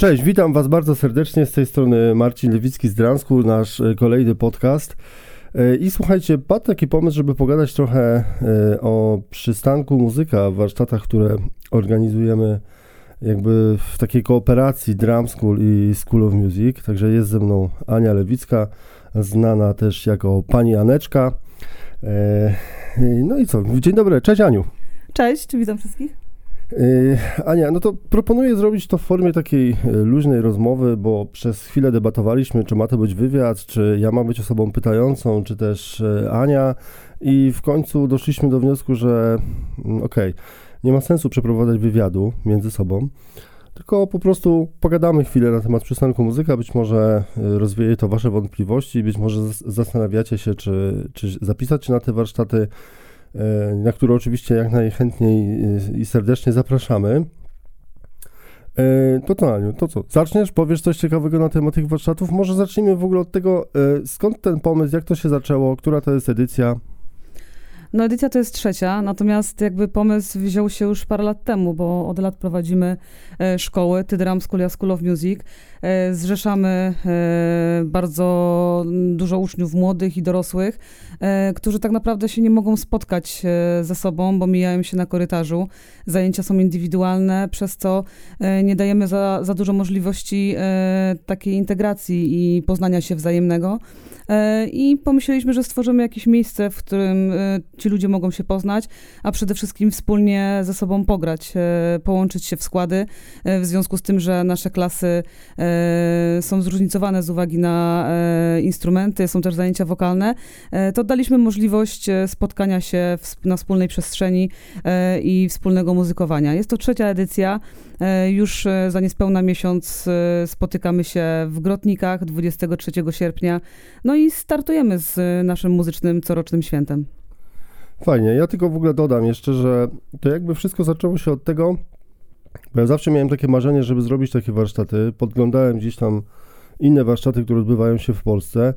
Cześć, witam Was bardzo serdecznie. Z tej strony Marcin Lewicki z Dransku, nasz e, kolejny podcast. E, I słuchajcie, padł taki pomysł, żeby pogadać trochę e, o przystanku muzyka w warsztatach, które organizujemy jakby w takiej kooperacji Drum School i School of Music. Także jest ze mną Ania Lewicka, znana też jako Pani Aneczka. No i co? Dzień dobry, cześć Aniu. Cześć, witam wszystkich. Yy, Ania, no to proponuję zrobić to w formie takiej e, luźnej rozmowy, bo przez chwilę debatowaliśmy, czy ma to być wywiad, czy ja mam być osobą pytającą, czy też e, Ania. I w końcu doszliśmy do wniosku, że mm, okej, okay, nie ma sensu przeprowadzać wywiadu między sobą, tylko po prostu pogadamy chwilę na temat przystanku muzyka, być może e, rozwieje to wasze wątpliwości, być może zastanawiacie się, czy, czy zapisać się na te warsztaty, na które oczywiście jak najchętniej i serdecznie zapraszamy. E, to co, Aniu, to co? Zaczniesz? Powiesz coś ciekawego na temat tych warsztatów? Może zacznijmy w ogóle od tego, e, skąd ten pomysł, jak to się zaczęło, która to jest edycja? No edycja to jest trzecia, natomiast jakby pomysł wziął się już parę lat temu, bo od lat prowadzimy e, szkoły, Tydram School, School of Music. E, zrzeszamy e, bardzo dużo uczniów młodych i dorosłych, którzy tak naprawdę się nie mogą spotkać ze sobą, bo mijają się na korytarzu. Zajęcia są indywidualne, przez co nie dajemy za, za dużo możliwości takiej integracji i poznania się wzajemnego. E, I pomyśleliśmy, że stworzymy jakieś miejsce, w którym e, ci ludzie mogą się poznać, a przede wszystkim wspólnie ze sobą pograć, e, połączyć się w składy. W związku z tym, że nasze klasy są zróżnicowane z uwagi na instrumenty, są też zajęcia wokalne, to daliśmy możliwość spotkania się na wspólnej przestrzeni i wspólnego muzykowania. Jest to trzecia edycja. Już za niespełna miesiąc spotykamy się w Grotnikach 23 sierpnia. No i startujemy z naszym muzycznym corocznym świętem. Fajnie. Ja tylko w ogóle dodam jeszcze, że to jakby wszystko zaczęło się od tego, bo ja zawsze miałem takie marzenie, żeby zrobić takie warsztaty. Podglądałem gdzieś tam inne warsztaty, które odbywają się w Polsce.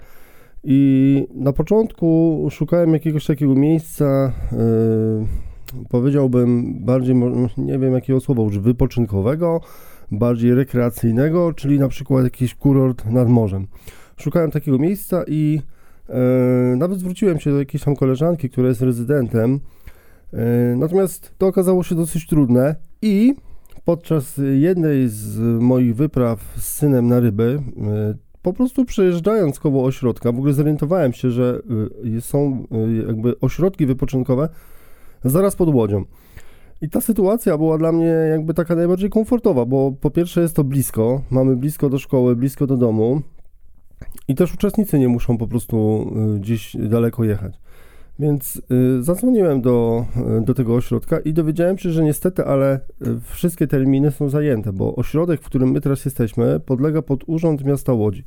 I na początku szukałem jakiegoś takiego miejsca, yy, powiedziałbym bardziej, nie wiem jakiego słowa użyć, wypoczynkowego, bardziej rekreacyjnego, czyli na przykład jakiś kurort nad morzem szukałem takiego miejsca i e, nawet zwróciłem się do jakiejś tam koleżanki, która jest rezydentem. E, natomiast to okazało się dosyć trudne i podczas jednej z moich wypraw z synem na ryby, e, po prostu przejeżdżając koło ośrodka, w ogóle zorientowałem się, że e, są e, jakby ośrodki wypoczynkowe zaraz pod łodzią. I ta sytuacja była dla mnie jakby taka najbardziej komfortowa, bo po pierwsze jest to blisko, mamy blisko do szkoły, blisko do domu, i też uczestnicy nie muszą po prostu y, gdzieś daleko jechać. Więc y, zadzwoniłem do, y, do tego ośrodka i dowiedziałem się, że niestety, ale wszystkie terminy są zajęte, bo ośrodek, w którym my teraz jesteśmy, podlega pod Urząd Miasta Łodzi.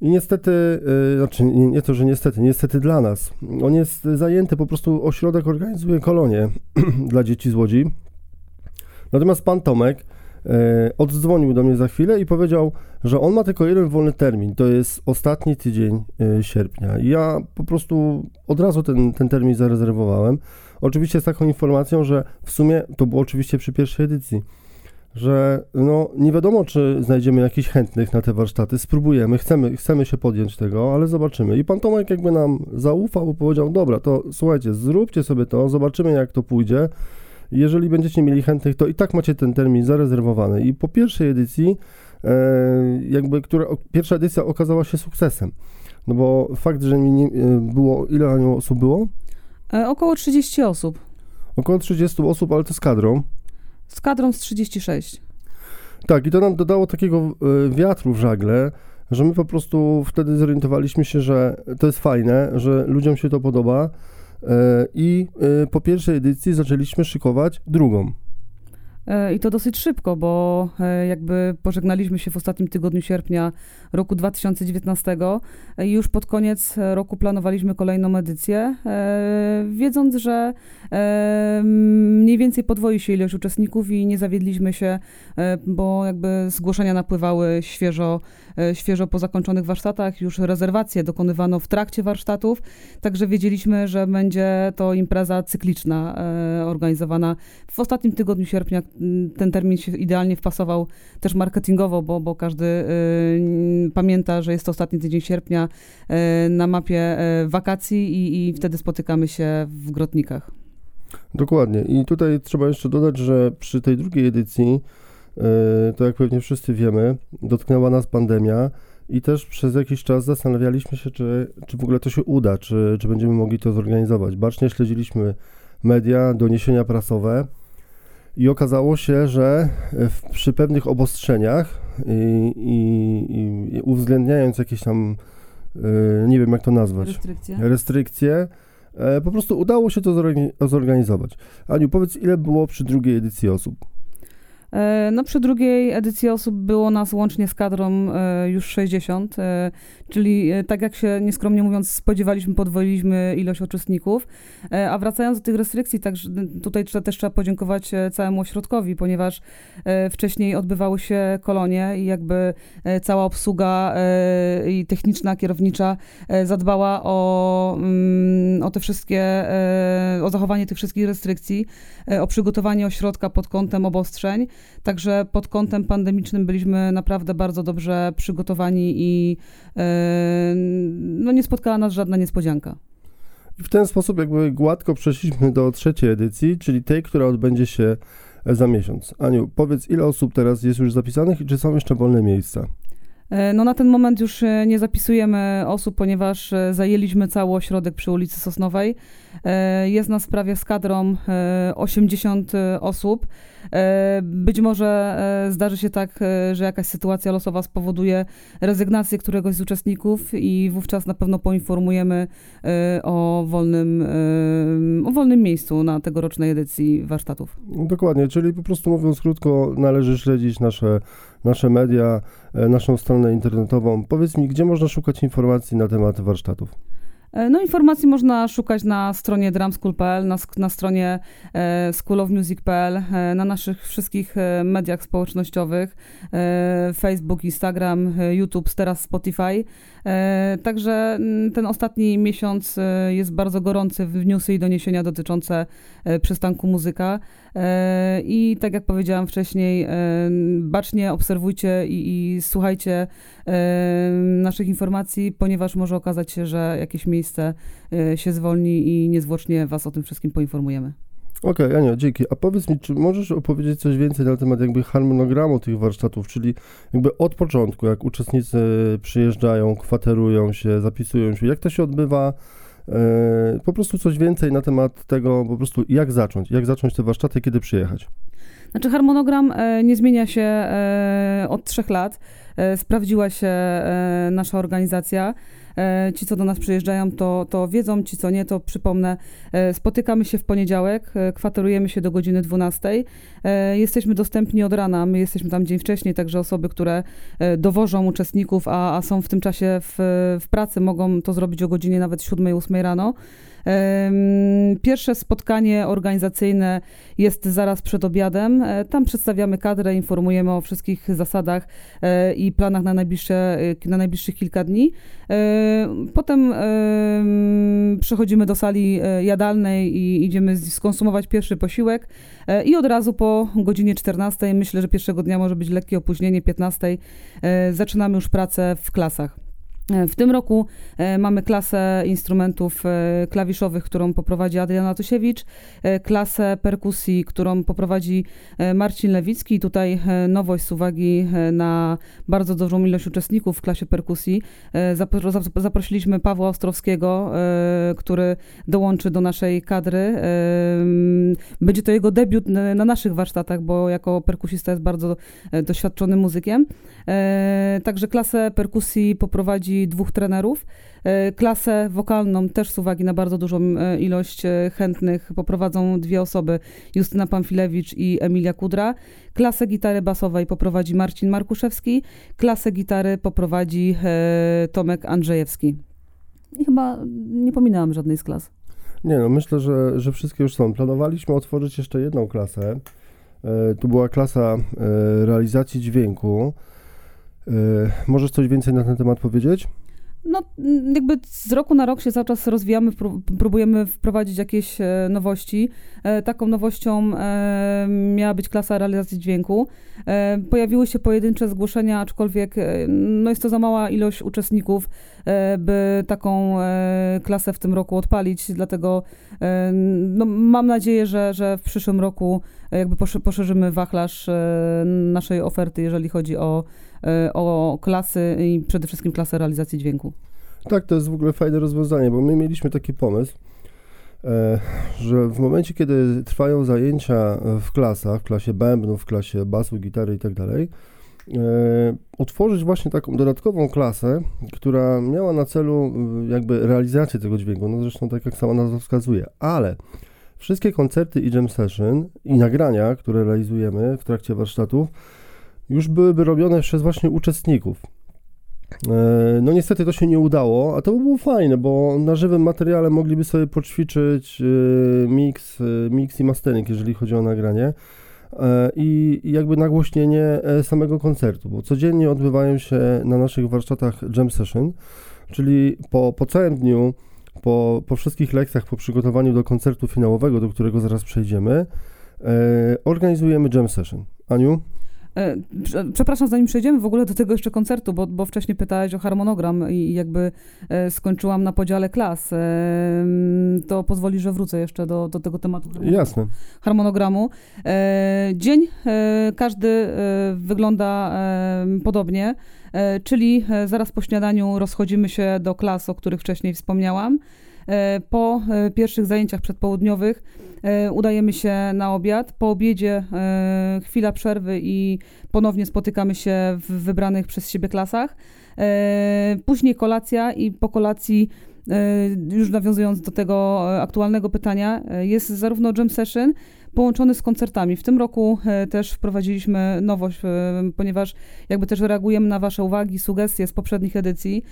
I niestety, znaczy nie, to, że niestety, niestety dla nas, on jest zajęty, po prostu ośrodek organizuje kolonie dla dzieci z Łodzi. Natomiast pan Tomek oddzwonił do mnie za chwilę i powiedział, że on ma tylko jeden wolny termin, to jest ostatni tydzień e, sierpnia. I ja po prostu od razu ten, ten termin zarezerwowałem. Oczywiście z taką informacją, że w sumie to było oczywiście przy pierwszej edycji, że no nie wiadomo, czy znajdziemy jakichś chętnych na te warsztaty. Spróbujemy, chcemy, chcemy się podjąć tego, ale zobaczymy. I pan Tomek jakby nam zaufał, bo powiedział, dobra, to słuchajcie, zróbcie sobie to, zobaczymy jak to pójdzie. Jeżeli będziecie mieli chętnych, to i tak macie ten termin zarezerwowany. I po pierwszej edycji, e, jakby, która, pierwsza edycja okazała się sukcesem. No bo fakt, że mi e, było, ile osób było? E, około 30 osób. Około 30 osób, ale to z kadrą. Z kadrą z 36. Tak, i to nam dodało takiego wiatru w żagle, że my po prostu wtedy zorientowaliśmy się, że to jest fajne, że ludziom się to podoba, I e, po pierwszej edycji zaczęliśmy szykować drugą. E, I to dosyć szybko, bo jakby pożegnaliśmy się w ostatnim tygodniu sierpnia roku 2019 i już pod koniec roku planowaliśmy kolejną edycję, wiedząc, że mniej więcej podwoi się ilość uczestników i nie zawiedliśmy się, bo jakby zgłoszenia napływały świeżo E, świeżo po zakończonych warsztatach. Już rezerwacje dokonywano w trakcie warsztatów, także wiedzieliśmy, że będzie to impreza cykliczna, e, organizowana w ostatnim tygodniu sierpnia, ten termin się idealnie wpasował też marketingowo, bo, bo każdy pamięta, że jest to ostatni tydzień sierpnia na mapie wakacji i, i wtedy spotykamy się w Grotnikach. Dokładnie. I tutaj trzeba jeszcze dodać, że przy tej drugiej edycji, to jak pewnie wszyscy wiemy, dotknęła nas pandemia i też przez jakiś czas zastanawialiśmy się, czy, czy w ogóle to się uda, czy, czy będziemy mogli to zorganizować. Bacznie śledziliśmy media, doniesienia prasowe i okazało się, że w, przy pewnych obostrzeniach i, i, i uwzględniając jakieś tam, yy, nie wiem jak to nazwać, restrykcje, restrykcje e, po prostu udało się to zorganizować. Aniu, powiedz, ile było przy drugiej edycji osób? E, no przy drugiej edycji osób było nas łącznie z kadrą e, już 60, e, czyli tak jak się nieskromnie mówiąc spodziewaliśmy, podwoiliśmy ilość uczestników. A wracając do tych restrykcji, tak tutaj też trzeba podziękować całemu ośrodkowi, ponieważ wcześniej odbywały się kolonie i jakby cała obsługa i techniczna, kierownicza zadbała o, mm, o te wszystkie, o zachowanie tych wszystkich restrykcji, o przygotowanie ośrodka pod kątem obostrzeń. Także pod kątem pandemicznym byliśmy naprawdę bardzo dobrze przygotowani i e, no, nie spotkała nas żadna niespodzianka. I w ten sposób jakby gładko przeszliśmy do trzeciej edycji, czyli tej, która odbędzie się za miesiąc. Aniu, powiedz, ile osób teraz jest już zapisanych i czy są jeszcze wolne miejsca? E, no na ten moment już e, nie zapisujemy osób, ponieważ zajęliśmy cały ośrodek przy ulicy Sosnowej. Jest nas prawie z kadrą 80 osób. E, być może e, zdarzy się tak, e, że jakaś sytuacja losowa spowoduje rezygnację któregoś z uczestników i wówczas na pewno poinformujemy o wolnym, o wolnym miejscu na tegorocznej edycji warsztatów. Dokładnie, czyli po prostu mówiąc krótko, należy śledzić nasze, nasze media, naszą stronę internetową. Powiedz mi, gdzie można szukać informacji na temat warsztatów? E, no informacji można szukać na stronie drumschool.pl, na, na stronie e, schoolofmusic.pl, e, na naszych wszystkich e, mediach społecznościowych, e, Facebook, Instagram, e, YouTube, teraz Spotify. Także ten ostatni miesiąc jest bardzo gorący w newsy i doniesienia dotyczące przystanku muzyka. I tak jak powiedziałam wcześniej, bacznie obserwujcie i, i słuchajcie naszych informacji, ponieważ może okazać się, że jakieś miejsce e, się zwolni i niezwłocznie Was o tym wszystkim poinformujemy. Okej, okay, Ania, dzięki. A powiedz mi, czy możesz opowiedzieć coś więcej na temat jakby harmonogramu tych warsztatów, czyli jakby od początku, jak uczestnicy przyjeżdżają, kwaterują się, zapisują się, jak to się odbywa? E, po prostu coś więcej na temat tego, po prostu jak zacząć, jak zacząć te warsztaty, kiedy przyjechać. Znaczy harmonogram e, nie zmienia się od trzech lat. Sprawdziła się nasza organizacja. E, ci, co do nas przyjeżdżają, to, to wiedzą, ci, co nie, to przypomnę. E, spotykamy się w poniedziałek, e, kwaterujemy się do godziny 12. Jesteśmy dostępni od rana, my jesteśmy tam dzień wcześniej, także osoby, które dowożą uczestników, a, a są w tym czasie w, w pracy, mogą to zrobić o godzinie nawet 7-8 rano. Pierwsze spotkanie organizacyjne jest zaraz przed obiadem. E, tam przedstawiamy kadrę, informujemy o wszystkich zasadach e, i planach na, najbliższe, e, na najbliższych kilka dni. Potem przechodzimy do sali jadalnej i idziemy skonsumować pierwszy posiłek i od razu po godzinie 14, myślę, że pierwszego dnia może być lekkie opóźnienie, 15, zaczynamy już pracę w klasach. W tym roku e, mamy klasę instrumentów e, klawiszowych, którą poprowadzi Adriana Tusiewicz, e, klasę perkusji, którą poprowadzi Marcin Lewicki. Tutaj nowość z uwagi na bardzo dużą ilość uczestników w klasie perkusji. Zaprosiliśmy Pawła Ostrowskiego, który dołączy do naszej kadry. Będzie to jego debiut na naszych warsztatach, bo jako perkusista jest bardzo doświadczonym muzykiem. Także klasę perkusji poprowadzi dwóch trenerów. E, klasę wokalną też z uwagi na bardzo dużą e, ilość e, chętnych poprowadzą dwie osoby, Justyna Pamfilewicz i Emilia Kudra. Klasę gitary basowej poprowadzi Marcin Markuszewski, klasę gitary poprowadzi Tomek Andrzejewski. I chyba nie pominęłam żadnej z klas. Nie no, myślę, że, że wszystkie już są. Planowaliśmy otworzyć jeszcze jedną klasę. Tu była klasa realizacji dźwięku. Możesz coś więcej na ten temat powiedzieć? No, jakby z roku na rok się cały czas rozwijamy, próbujemy wprowadzić jakieś e, nowości. E, taką nowością e, miała być klasa realizacji dźwięku. Pojawiły się pojedyncze zgłoszenia, aczkolwiek no jest to za mała ilość uczestników, by taką klasę w tym roku odpalić, dlatego no, mam nadzieję, że, że w przyszłym roku jakby poszerzymy wachlarz naszej oferty, jeżeli chodzi o E, o klasy i przede wszystkim klasę realizacji dźwięku. Tak, to jest w ogóle fajne rozwiązanie, bo my mieliśmy taki pomysł, e, że w momencie, kiedy trwają zajęcia w klasach, w klasie bębnów, w klasie basu, gitary i tak dalej, e, utworzyć właśnie taką dodatkową klasę, która miała na celu jakby realizację tego dźwięku, no zresztą tak jak sama nazwa wskazuje, ale wszystkie koncerty i jam session i nagrania, które realizujemy w trakcie warsztatów, już byłyby robione przez właśnie uczestników. E, no niestety to się nie udało, a to by było fajne, bo na żywym materiale mogliby sobie poćwiczyć e, mix, e, mix i mastering, jeżeli chodzi o nagranie i jakby nagłośnienie samego koncertu, bo codziennie odbywają się na naszych warsztatach jam session, czyli po, po całym dniu, po, po wszystkich lekcjach, po przygotowaniu do koncertu finałowego, do którego zaraz przejdziemy, organizujemy jam session. Aniu? E, przepraszam, zanim przejdziemy w ogóle do tego jeszcze koncertu, bo, bo wcześniej pytałeś o harmonogram i jakby e, skończyłam na podziale klas. E, to pozwoli, że wrócę jeszcze do, do tego tematu. Jasne. Harmonogramu. Dzień każdy wygląda podobnie, czyli zaraz po śniadaniu rozchodzimy się do klas, o których wcześniej wspomniałam. Po pierwszych zajęciach przedpołudniowych E, udajemy się na obiad. Po obiedzie e, chwila przerwy i ponownie spotykamy się w wybranych przez siebie klasach. E, później kolacja i po kolacji już nawiązując do tego aktualnego pytania, jest zarówno jam session połączony z koncertami. W tym roku też wprowadziliśmy nowość, ponieważ jakby też reagujemy na Wasze uwagi, sugestie z poprzednich edycji.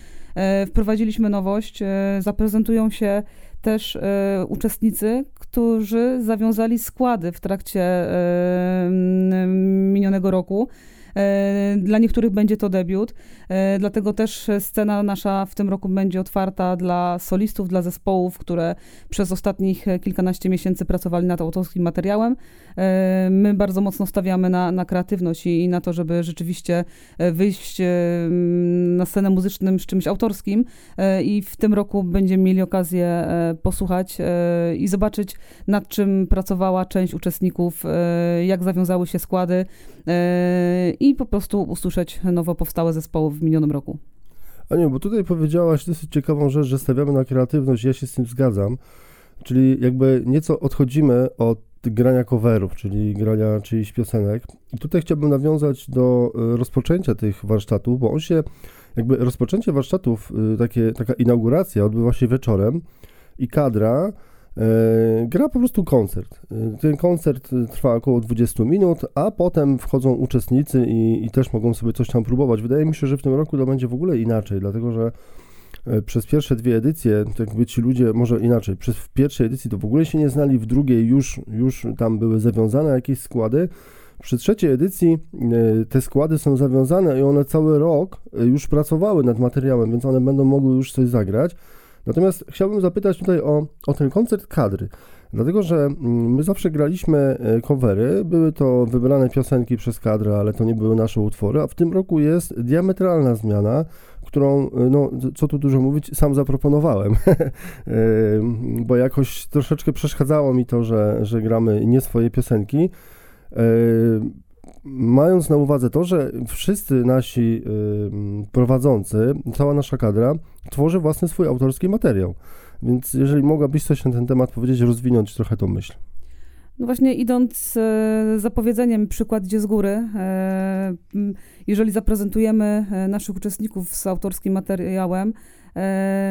Wprowadziliśmy nowość, zaprezentują się też e, uczestnicy, którzy zawiązali składy w trakcie e, minionego roku. E, dla niektórych będzie to debiut, e, dlatego też scena nasza w tym roku będzie otwarta dla solistów, dla zespołów, które przez ostatnich kilkanaście miesięcy pracowali nad autorskim materiałem. E, my bardzo mocno stawiamy na, na kreatywność i, i na to, żeby rzeczywiście wyjść na scenę muzyczną z czymś autorskim i w tym roku będziemy mieli okazję posłuchać i zobaczyć, nad czym pracowała część uczestników, jak zawiązały się składy i po prostu usłyszeć nowo powstałe zespoły w minionym roku. A nie, bo tutaj powiedziałaś dosyć ciekawą rzecz, że stawiamy na kreatywność, ja się z tym zgadzam, czyli jakby nieco odchodzimy od grania coverów, czyli grania czyichś piosenek. I tutaj chciałbym nawiązać do e, rozpoczęcia tych warsztatów, bo on się, jakby rozpoczęcie warsztatów, e, takie, taka inauguracja odbywa się wieczorem i kadra E, gra po prostu koncert. Ten koncert trwa około 20 minut, a potem wchodzą uczestnicy i, i, też mogą sobie coś tam próbować. Wydaje mi się, że w tym roku to będzie w ogóle inaczej, dlatego że przez pierwsze dwie edycje, tak jakby ci ludzie, może inaczej, przez w pierwszej edycji to w ogóle się nie znali, w drugiej już, już tam były zawiązane jakieś składy. Przy trzeciej edycji te składy są zawiązane i one cały rok już pracowały nad materiałem, więc one będą mogły już coś zagrać. Natomiast chciałbym zapytać tutaj o, o ten koncert kadry. Dlatego, że mm, my zawsze graliśmy e, covery, były to wybrane piosenki przez kadrę, ale to nie były nasze utwory, a w tym roku jest diametralna zmiana, którą, e, no, co tu dużo mówić, sam zaproponowałem, e, bo jakoś troszeczkę przeszkadzało mi to, że, że gramy nie swoje piosenki mając na uwadze to, że wszyscy nasi y, prowadzący, cała nasza kadra tworzy własny swój autorski materiał. Więc jeżeli mogłabyś coś na ten temat powiedzieć, rozwinąć trochę tą myśl. No właśnie idąc e, za powiedzeniem przykład idzie z góry, e, jeżeli zaprezentujemy e, naszych uczestników z autorskim materiałem,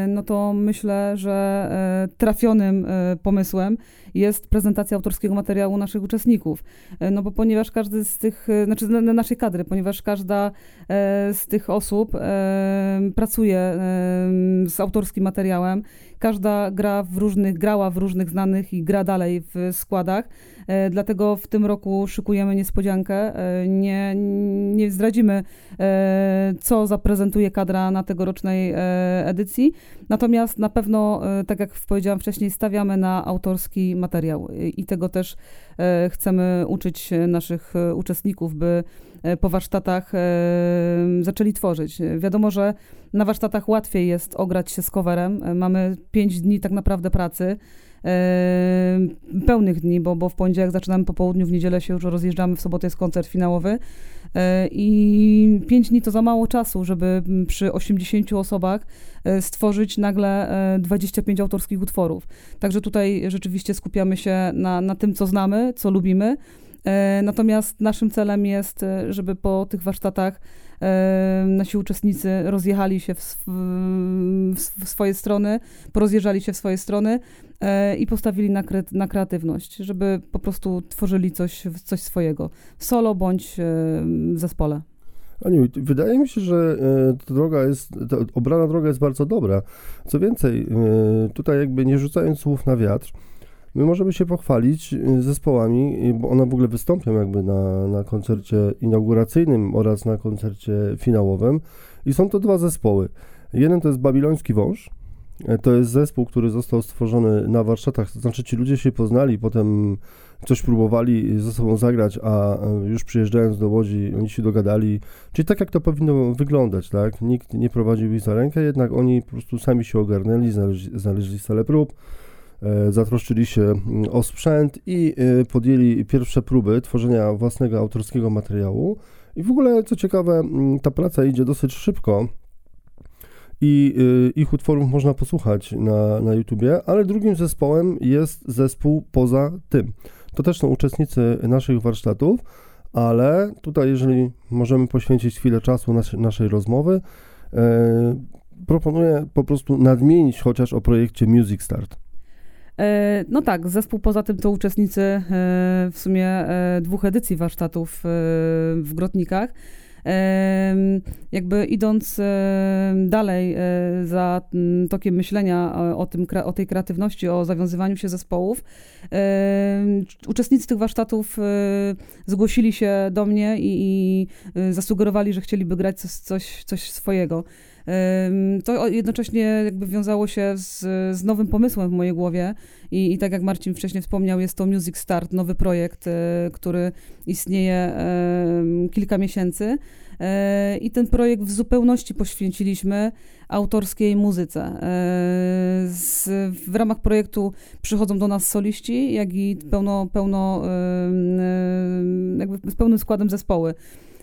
no to myślę, że trafionym pomysłem jest prezentacja autorskiego materiału naszych uczestników. No bo ponieważ każdy z tych, znaczy naszej kadry, ponieważ każda z tych osób pracuje z autorskim materiałem, każda gra w różnych, grała w różnych znanych i gra dalej w składach. E, dlatego w tym roku szykujemy niespodziankę. E, nie, nie zdradzimy, e, co zaprezentuje kadra na tegorocznej edycji. Natomiast na pewno, tak jak powiedziałam wcześniej, stawiamy na autorski materiał i tego też chcemy uczyć naszych uczestników, by po warsztatach zaczęli tworzyć. Wiadomo, że na warsztatach łatwiej jest ograć się z coverem. Mamy pięć dni tak naprawdę pracy pełnych dni, bo, bo w poniedziałek zaczynamy po południu, w niedzielę się już rozjeżdżamy, w sobotę jest koncert finałowy. E, I pięć dni to za mało czasu, żeby przy 80 osobach e, stworzyć nagle 25 e, autorskich utworów. Także tutaj rzeczywiście skupiamy się na, na tym, co znamy, co lubimy. Natomiast naszym celem jest, żeby po tych warsztatach nasi uczestnicy rozjechali się w, w, swoje strony, porozjeżdżali się w swoje strony e, i postawili na, kre, na kreatywność, żeby po prostu tworzyli coś, coś swojego, solo bądź w zespole. Aniu, wydaje mi się, że e, droga jest, obrana droga jest bardzo dobra. Co więcej, e, tutaj jakby nie rzucając słów na wiatr, My możemy się pochwalić y, zespołami, bo one w ogóle wystąpią jakby na, na koncercie inauguracyjnym oraz na koncercie finałowym. I są to dwa zespoły. Jeden to jest Babiloński Wąż. E, to jest zespół, który został stworzony na warsztatach, to znaczy ci ludzie się poznali, potem coś próbowali ze sobą zagrać, a e, już przyjeżdżając do Łodzi, oni się dogadali. Czyli tak, jak to powinno wyglądać, tak? Nikt nie prowadził ich za rękę, jednak oni po prostu sami się ogarnęli, znaleźli, znaleźli salę prób, zatroszczyli się mm, o sprzęt i e, podjęli pierwsze próby tworzenia własnego autorskiego materiału. I w ogóle, co ciekawe, mm, ta praca idzie dosyć szybko i e, ich utworów można posłuchać na, na YouTubie, ale drugim zespołem jest zespół poza tym. To też są uczestnicy naszych warsztatów, ale tutaj, jeżeli możemy poświęcić chwilę czasu naszej, naszej rozmowy, e, proponuję po prostu nadmienić chociaż o projekcie Music Start. E, no tak, zespół poza tym to uczestnicy e, w sumie e, dwóch edycji warsztatów w Grotnikach. Jakby idąc dalej za tokiem myślenia o, tym, o tej kreatywności, o zawiązywaniu się zespołów, uczestnicy tych warsztatów zgłosili się do mnie i, i zasugerowali, że chcieliby grać coś, coś, coś swojego. To jednocześnie jakby wiązało się z, z nowym pomysłem w mojej głowie i, i tak jak Marcin wcześniej wspomniał, jest to Music Start, nowy projekt, e, który istnieje kilka miesięcy. E, I ten projekt w zupełności poświęciliśmy autorskiej muzyce. E, z, w ramach projektu przychodzą do nas soliści, jak i pełno, pełno jakby z pełnym składem zespoły.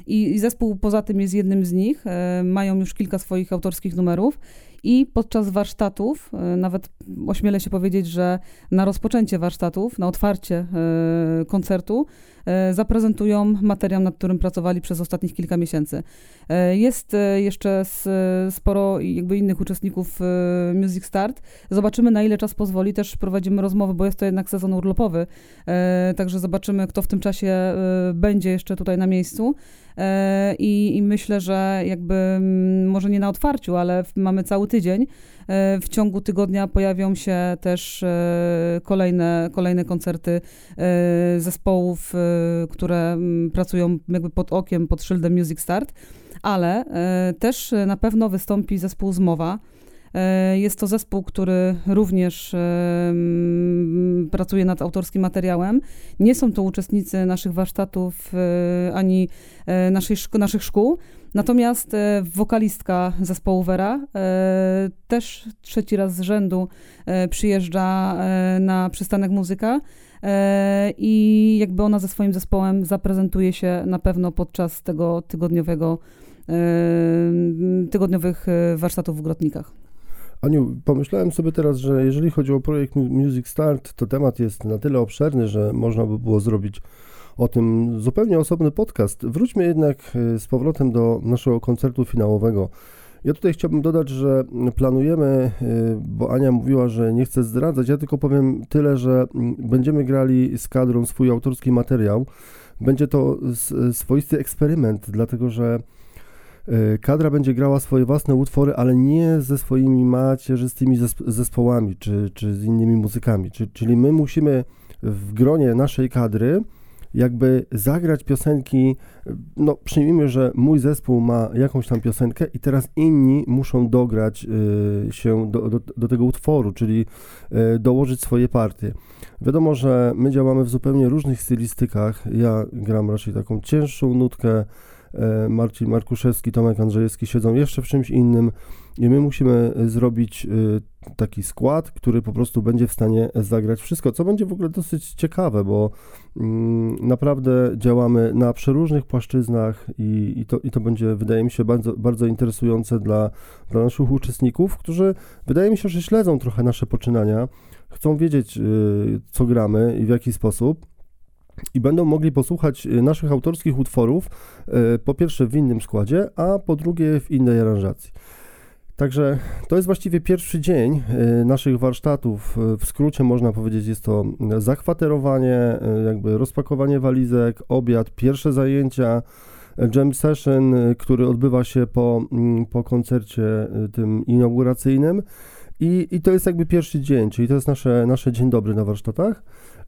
I, zespół poza tym jest jednym z nich. E, mają już kilka swoich autorskich numerów. I podczas warsztatów, e, nawet ośmielę się powiedzieć, że na rozpoczęcie warsztatów, na otwarcie e, koncertu, zaprezentują materiał, nad którym pracowali przez ostatnich kilka miesięcy. Jest jeszcze sporo jakby innych uczestników Music Start. Zobaczymy, na ile czas pozwoli. Też prowadzimy rozmowy, bo jest to jednak sezon urlopowy. Także zobaczymy, kto w tym czasie będzie jeszcze tutaj na miejscu. E, I, I, myślę, że jakby mm, może nie na otwarciu, ale mamy cały tydzień. E, w ciągu tygodnia pojawią się też e, kolejne, kolejne koncerty zespołów, które mm, pracują jakby pod okiem, pod szyldem Music Start, ale też na pewno wystąpi zespół Zmowa. E, jest to zespół, który również e, pracuje nad autorskim materiałem. Nie są to uczestnicy naszych warsztatów e, ani naszej, naszych szkół. Natomiast wokalistka zespołu Vera też trzeci raz z rzędu przyjeżdża na przystanek muzyka i jakby ona ze swoim zespołem zaprezentuje się na pewno podczas tego tygodniowego tygodniowych warsztatów w Grotnikach. Aniu, pomyślałem sobie teraz, że jeżeli chodzi o projekt Music Start, to temat jest na tyle obszerny, że można by było zrobić o tym zupełnie osobny podcast. Wróćmy jednak e, z powrotem do naszego koncertu finałowego. Ja tutaj chciałbym dodać, że planujemy, e, bo Ania mówiła, że nie chce zdradzać, ja tylko powiem tyle, że będziemy grali z kadrą swój autorski materiał. Będzie to swoisty eksperyment, dlatego że E, kadra będzie grała swoje własne utwory, ale nie ze swoimi macierzystymi zespołami czy, czy z innymi muzykami. Czyli my musimy w gronie naszej kadry jakby zagrać piosenki, no przyjmijmy, że mój zespół ma jakąś tam piosenkę i teraz inni muszą dograć y, się do, do, do, tego utworu, czyli y, dołożyć swoje partie. Wiadomo, że my działamy w zupełnie różnych stylistykach. Ja gram raczej taką cięższą nutkę, E, Marcin Markuszewski, Tomek Andrzejewski siedzą jeszcze w czymś innym i my musimy e, zrobić e, taki skład, który po prostu będzie w stanie zagrać wszystko, co będzie w ogóle dosyć ciekawe, bo mm, naprawdę działamy na przeróżnych płaszczyznach i, i, to, i to będzie, wydaje mi się, bardzo, bardzo interesujące dla, dla naszych uczestników, którzy wydaje mi się, że śledzą trochę nasze poczynania, chcą wiedzieć, co gramy i w jaki sposób i będą mogli posłuchać y, naszych autorskich utworów, y, po pierwsze w innym składzie, a po drugie w innej aranżacji. Także to jest właściwie pierwszy dzień y, naszych warsztatów. W skrócie można powiedzieć, jest to zakwaterowanie, jakby rozpakowanie walizek, obiad, pierwsze zajęcia, jam session, który odbywa się po, mm, po koncercie tym inauguracyjnym. I, I to jest jakby pierwszy dzień, czyli to jest nasze, nasze dzień dobry na warsztatach.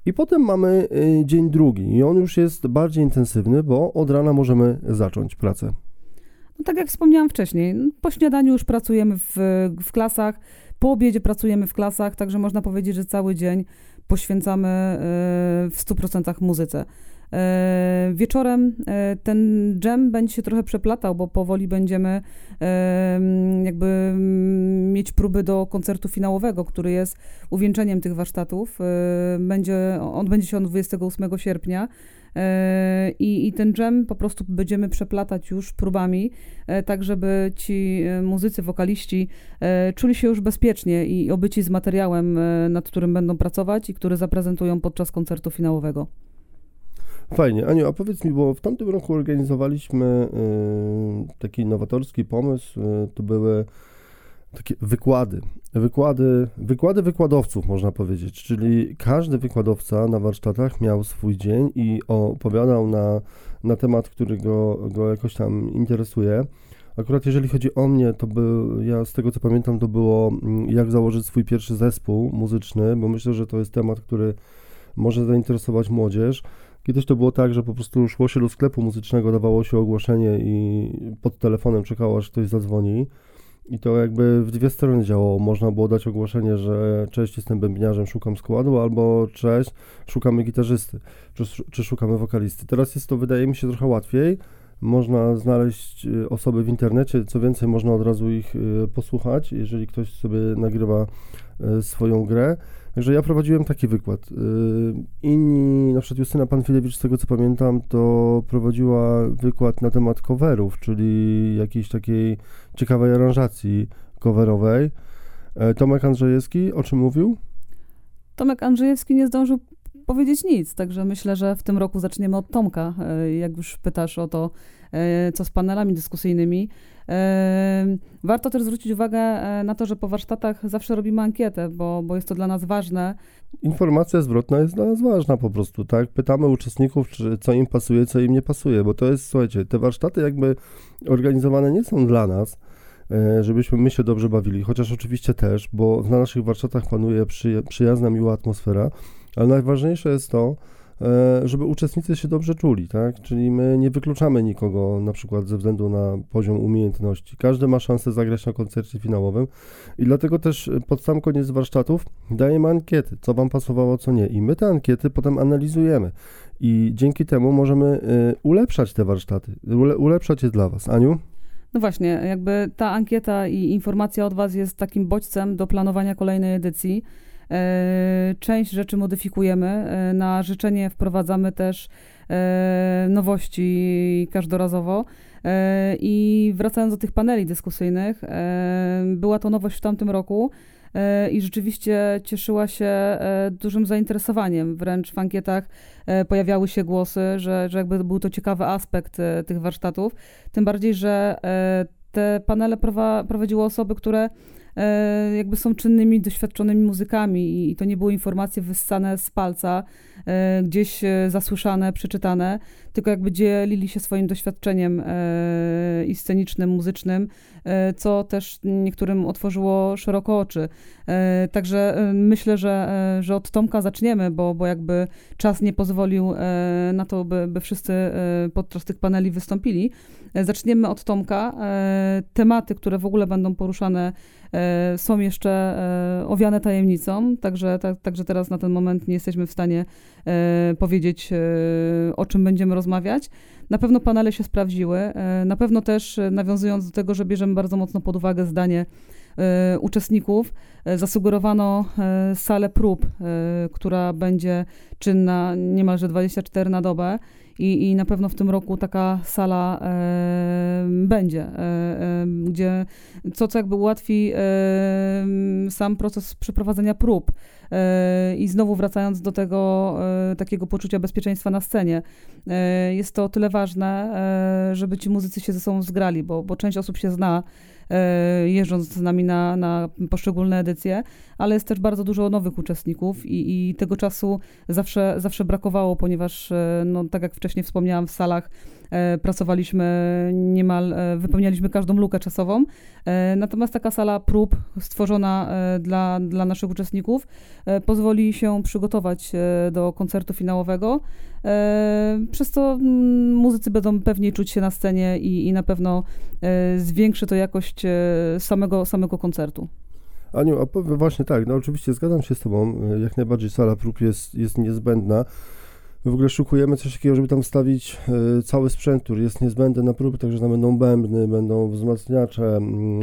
I potem mamy y, dzień drugi i on już jest bardziej intensywny, bo od rana możemy zacząć pracę. No tak jak wspomniałam wcześniej, po śniadaniu już pracujemy w, w klasach, po obiedzie pracujemy w klasach, także można powiedzieć, że cały dzień poświęcamy y, w 100% muzyce. E, wieczorem e, ten dżem będzie się trochę przeplatał, bo powoli będziemy e, jakby mieć próby do koncertu finałowego, który jest uwieńczeniem tych warsztatów. Będzie, odbędzie się on 28 sierpnia. I, I ten dżem po prostu będziemy przeplatać już próbami, tak żeby ci muzycy, wokaliści czuli się już bezpiecznie i obyci z materiałem, nad którym będą pracować i który zaprezentują podczas koncertu finałowego. Fajnie. Aniu, a powiedz mi, bo w tamtym roku organizowaliśmy y, taki nowatorski pomysł. Y, to były takie wykłady. Wykłady, wykłady wykładowców, można powiedzieć. Czyli każdy wykładowca na warsztatach miał swój dzień i opowiadał na, na temat, który go, go jakoś tam interesuje. Akurat jeżeli chodzi o mnie, to był, ja z tego co pamiętam, to było mm, jak założyć swój pierwszy zespół muzyczny, bo myślę, że to jest temat, który może zainteresować młodzież. Kiedyś to było tak, że po prostu szło się do sklepu muzycznego, dawało się ogłoszenie i pod telefonem czekało, aż ktoś zadzwoni. I to jakby w dwie strony działało. Można było dać ogłoszenie, że cześć, jestem bębniarzem, szukam składu, albo cześć, szukamy gitarzysty, czy, czy szukamy wokalisty. Teraz jest to, wydaje mi się, trochę łatwiej. Można znaleźć y, osoby w internecie, co więcej, można od razu ich y, posłuchać, jeżeli ktoś sobie nagrywa y, swoją grę. Także ja prowadziłem taki wykład. Y, inni, na przykład Justyna Panfilewicz, z tego co pamiętam, to prowadziła wykład na temat coverów, czyli jakiejś takiej ciekawej aranżacji coverowej. E, Tomek Andrzejewski o czym mówił? Tomek Andrzejewski nie zdążył powiedzieć nic, także myślę, że w tym roku zaczniemy od Tomka, e, jak już pytasz o to, co z panelami dyskusyjnymi. Warto też zwrócić uwagę e, na to, że po warsztatach zawsze robimy ankietę, bo, bo jest to dla nas ważne. Informacja zwrotna jest dla nas ważna po prostu, tak? Pytamy uczestników, czy, co im pasuje, co im nie pasuje, bo to jest, słuchajcie, te warsztaty jakby organizowane nie są dla nas, e, żebyśmy my się dobrze bawili, chociaż oczywiście też, bo na naszych warsztatach panuje przyjazna, miła atmosfera, ale najważniejsze jest to, E, żeby uczestnicy się dobrze czuli, tak? Czyli my nie wykluczamy nikogo na przykład ze względu na poziom umiejętności. Każdy ma szansę zagrać na koncercie finałowym i dlatego też pod sam koniec warsztatów dajemy ankiety, co wam pasowało, co nie. I my te ankiety potem analizujemy i dzięki temu możemy e, ulepszać te warsztaty, ule, ulepszać je dla was. Aniu? No właśnie, jakby ta ankieta i informacja od was jest takim bodźcem do planowania kolejnej edycji. E, część rzeczy modyfikujemy. E, na życzenie wprowadzamy też e, nowości każdorazowo. I wracając do tych paneli dyskusyjnych, była to nowość w tamtym roku i rzeczywiście cieszyła się dużym zainteresowaniem. Wręcz w ankietach pojawiały się głosy, że, że jakby był to ciekawy aspekt tych warsztatów. Tym bardziej, że te panele prowadziły osoby, które jakby są czynnymi, doświadczonymi muzykami i to nie były informacje wyssane z palca, e, gdzieś e, zasłyszane, przeczytane, tylko jakby dzielili się swoim doświadczeniem e, i scenicznym, muzycznym, e, co też niektórym otworzyło szeroko oczy. E, także e, myślę, że, e, że od Tomka zaczniemy, bo, bo jakby czas nie pozwolił e, na to, by, by wszyscy podczas tych paneli wystąpili. Zaczniemy od Tomka. Tematy, które w ogóle będą poruszane E, są jeszcze e, owiane tajemnicą, także, tak, także teraz na ten moment nie jesteśmy w stanie e, powiedzieć, o czym będziemy rozmawiać. Na pewno panele się sprawdziły, na pewno też nawiązując do tego, że bierzemy bardzo mocno pod uwagę zdanie uczestników, zasugerowano salę prób, która będzie czynna niemalże 24 na dobę i, i na pewno w tym roku taka sala e, będzie, e, e, gdzie co, co jakby ułatwi e, sam proces przeprowadzenia prób. E, I znowu wracając do tego takiego poczucia bezpieczeństwa na scenie, jest to o tyle ważne, żeby ci muzycy się ze sobą zgrali, bo, bo część osób się zna, jeżdżąc z nami na, na poszczególne edycje, ale jest też bardzo dużo nowych uczestników i, i tego czasu zawsze, zawsze brakowało, ponieważ, no, tak jak wcześniej wspomniałam, w salach E, pracowaliśmy niemal, e, wypełnialiśmy każdą lukę czasową. E, natomiast taka sala prób stworzona dla, dla naszych uczestników pozwoli się przygotować do koncertu finałowego. Przez mm, muzycy będą pewniej czuć się na scenie i, i na pewno zwiększy to jakość samego, samego koncertu. Aniu, a powiem właśnie tak, no oczywiście zgadzam się z Tobą, jak najbardziej sala prób jest, jest niezbędna. W ogóle szukujemy coś takiego, żeby tam wstawić y, cały sprzęt, który jest niezbędny na próby, także tam będą bębny, będą wzmacniacze,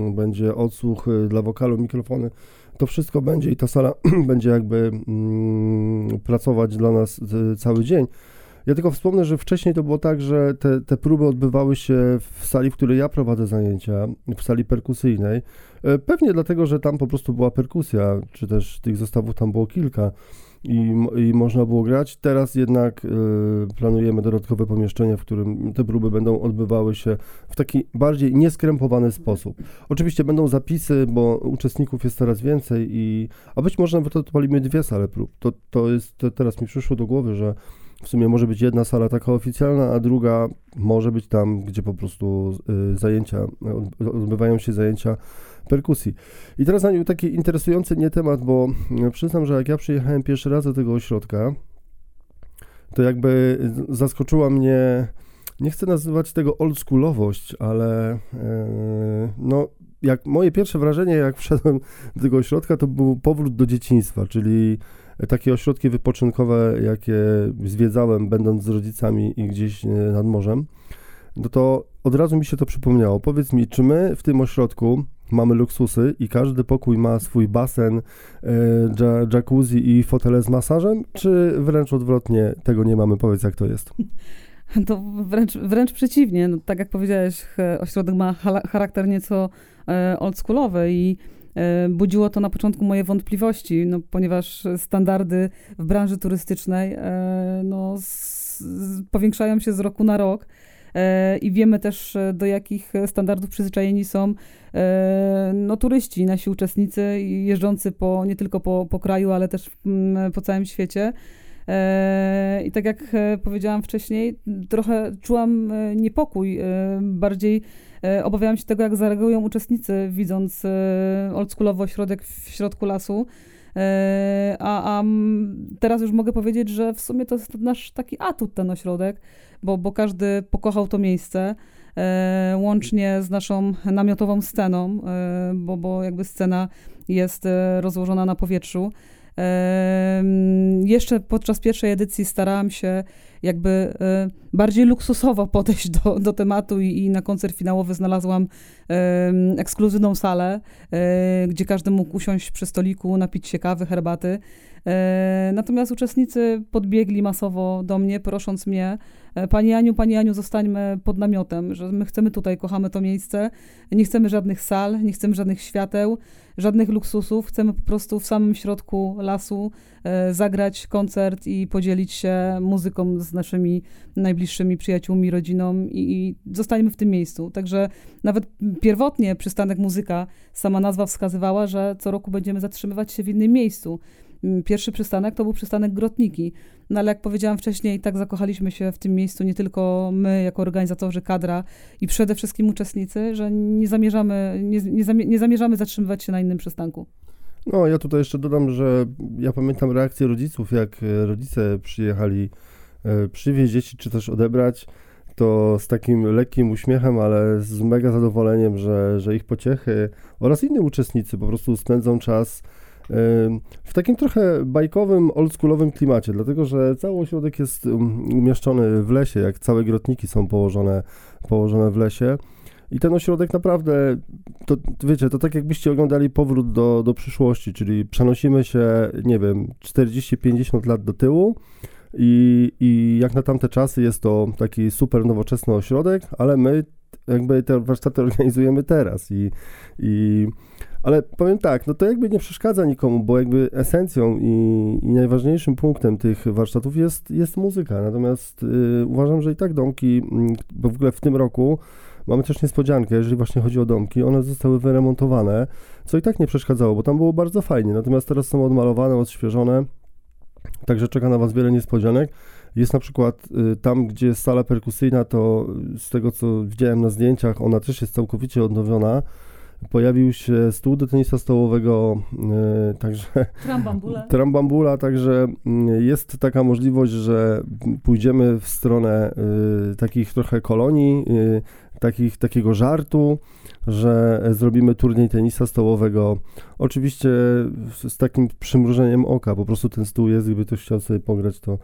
y, będzie odsłuch y, dla wokalu, mikrofony. To wszystko będzie i ta sala będzie jakby mm, pracować dla nas cały dzień. Ja tylko wspomnę, że wcześniej to było tak, że te, te próby odbywały się w sali, w której ja prowadzę zajęcia, w sali perkusyjnej. Pewnie dlatego, że tam po prostu była perkusja, czy też tych zestawów tam było kilka i, i można było grać. Teraz jednak y, planujemy dodatkowe pomieszczenie, w którym te próby będą odbywały się w taki bardziej nieskrępowany sposób. Oczywiście będą zapisy, bo uczestników jest coraz więcej i, a być może nawet odpalimy dwie sale prób. To, to jest, to teraz mi przyszło do głowy, że w sumie może być jedna sala taka oficjalna, a druga może być tam, gdzie po prostu y, zajęcia, odbywają się zajęcia perkusji. I teraz na nią taki interesujący nie temat, bo mm, przyznam, że jak ja przyjechałem pierwszy raz do tego ośrodka, to jakby zaskoczyła mnie, nie chcę nazywać tego oldschoolowość, ale no jak moje pierwsze wrażenie, jak wszedłem do tego ośrodka, to był powrót do dzieciństwa, czyli takie ośrodki wypoczynkowe, jakie zwiedzałem, będąc z rodzicami i gdzieś e, nad morzem, no to od razu mi się to przypomniało. Powiedz mi, czy my w tym ośrodku mamy luksusy i każdy pokój ma swój basen, e, jacuzzi i fotele z masażem, czy wręcz odwrotnie tego nie mamy? Powiedz, jak to jest. To wręcz, wręcz przeciwnie. No, tak jak powiedziałeś, ośrodek ma charakter nieco e, oldschoolowy i budziło to na początku moje wątpliwości, no, ponieważ standardy w branży turystycznej no, z, z, powiększają się z roku na rok. E, i wiemy też, e, do jakich standardów przyzwyczajeni są e, no, turyści, nasi uczestnicy jeżdżący po, nie tylko po, po kraju, ale też po całym świecie. I tak jak powiedziałam wcześniej, trochę czułam niepokój. Bardziej obawiałam się tego, jak zareagują uczestnicy, widząc oldschoolowy ośrodek w środku lasu. A, a teraz już mogę powiedzieć, że w sumie to jest nasz taki atut ten ośrodek, bo, bo każdy pokochał to miejsce. E, łącznie z naszą namiotową sceną, e, bo, bo jakby scena jest e, rozłożona na powietrzu. Jeszcze podczas pierwszej edycji starałam się jakby bardziej luksusowo podejść do, do tematu i, i na koncert finałowy znalazłam ekskluzywną salę, gdzie każdy mógł usiąść przy stoliku, napić się kawy, herbaty. Natomiast uczestnicy podbiegli masowo do mnie, prosząc mnie, E, Pani Aniu, Pani Aniu, zostańmy pod namiotem, że my chcemy tutaj, kochamy to miejsce, nie chcemy żadnych sal, nie chcemy żadnych świateł, żadnych luksusów, chcemy po prostu w samym środku lasu e, zagrać koncert i podzielić się muzyką z naszymi najbliższymi przyjaciółmi, rodziną i, i zostańmy w tym miejscu. Także nawet pierwotnie przystanek muzyka, sama nazwa wskazywała, że co roku będziemy zatrzymywać się w innym miejscu. Mm, pierwszy przystanek to był przystanek Grotniki. No ale jak powiedziałam wcześniej, tak zakochaliśmy się w tym miejscu nie tylko my jako organizatorzy kadra i przede wszystkim uczestnicy, że nie zamierzamy, nie, nie, zamie, nie zamierzamy zatrzymywać się na innym przystanku. No, ja tutaj jeszcze dodam, że ja pamiętam reakcję rodziców, jak e, rodzice przyjechali e, przywieźć dzieci, czy też odebrać, to z takim lekkim uśmiechem, ale z mega zadowoleniem, że, że ich pociechy oraz inni uczestnicy po prostu spędzą czas w takim trochę bajkowym, oldschoolowym klimacie, dlatego że cały ośrodek jest um, umieszczony w lesie, jak całe grotniki są położone, położone w lesie. I ten ośrodek naprawdę, to wiecie, to tak jakbyście oglądali powrót do, do przyszłości, czyli przenosimy się, nie wiem, 40-50 lat do tyłu i, i jak na tamte czasy jest to taki super nowoczesny ośrodek, ale my jakby te warsztaty organizujemy teraz i, i ale powiem tak, no to jakby nie przeszkadza nikomu, bo jakby esencją i, i najważniejszym punktem tych warsztatów jest, jest muzyka. Natomiast y, uważam, że i tak domki, mm, bo w ogóle w tym roku Mamy też niespodziankę, jeżeli właśnie chodzi o domki. One zostały wyremontowane, co i tak nie przeszkadzało, bo tam było bardzo fajnie. Natomiast teraz są odmalowane, odświeżone, także czeka na Was wiele niespodzianek. Jest na przykład y, tam, gdzie jest sala perkusyjna, to z tego co widziałem na zdjęciach, ona też jest całkowicie odnowiona. Pojawił się stół do tenisa stołowego, yy, także... Trambambula. Trambambula, także yy, jest taka możliwość, że pójdziemy w stronę yy, takich trochę kolonii, y, takich, takiego żartu, że zrobimy turniej tenisa stołowego. Oczywiście z takim przymrużeniem oka, po prostu ten stół jest, gdyby ktoś chciał sobie pograć, to,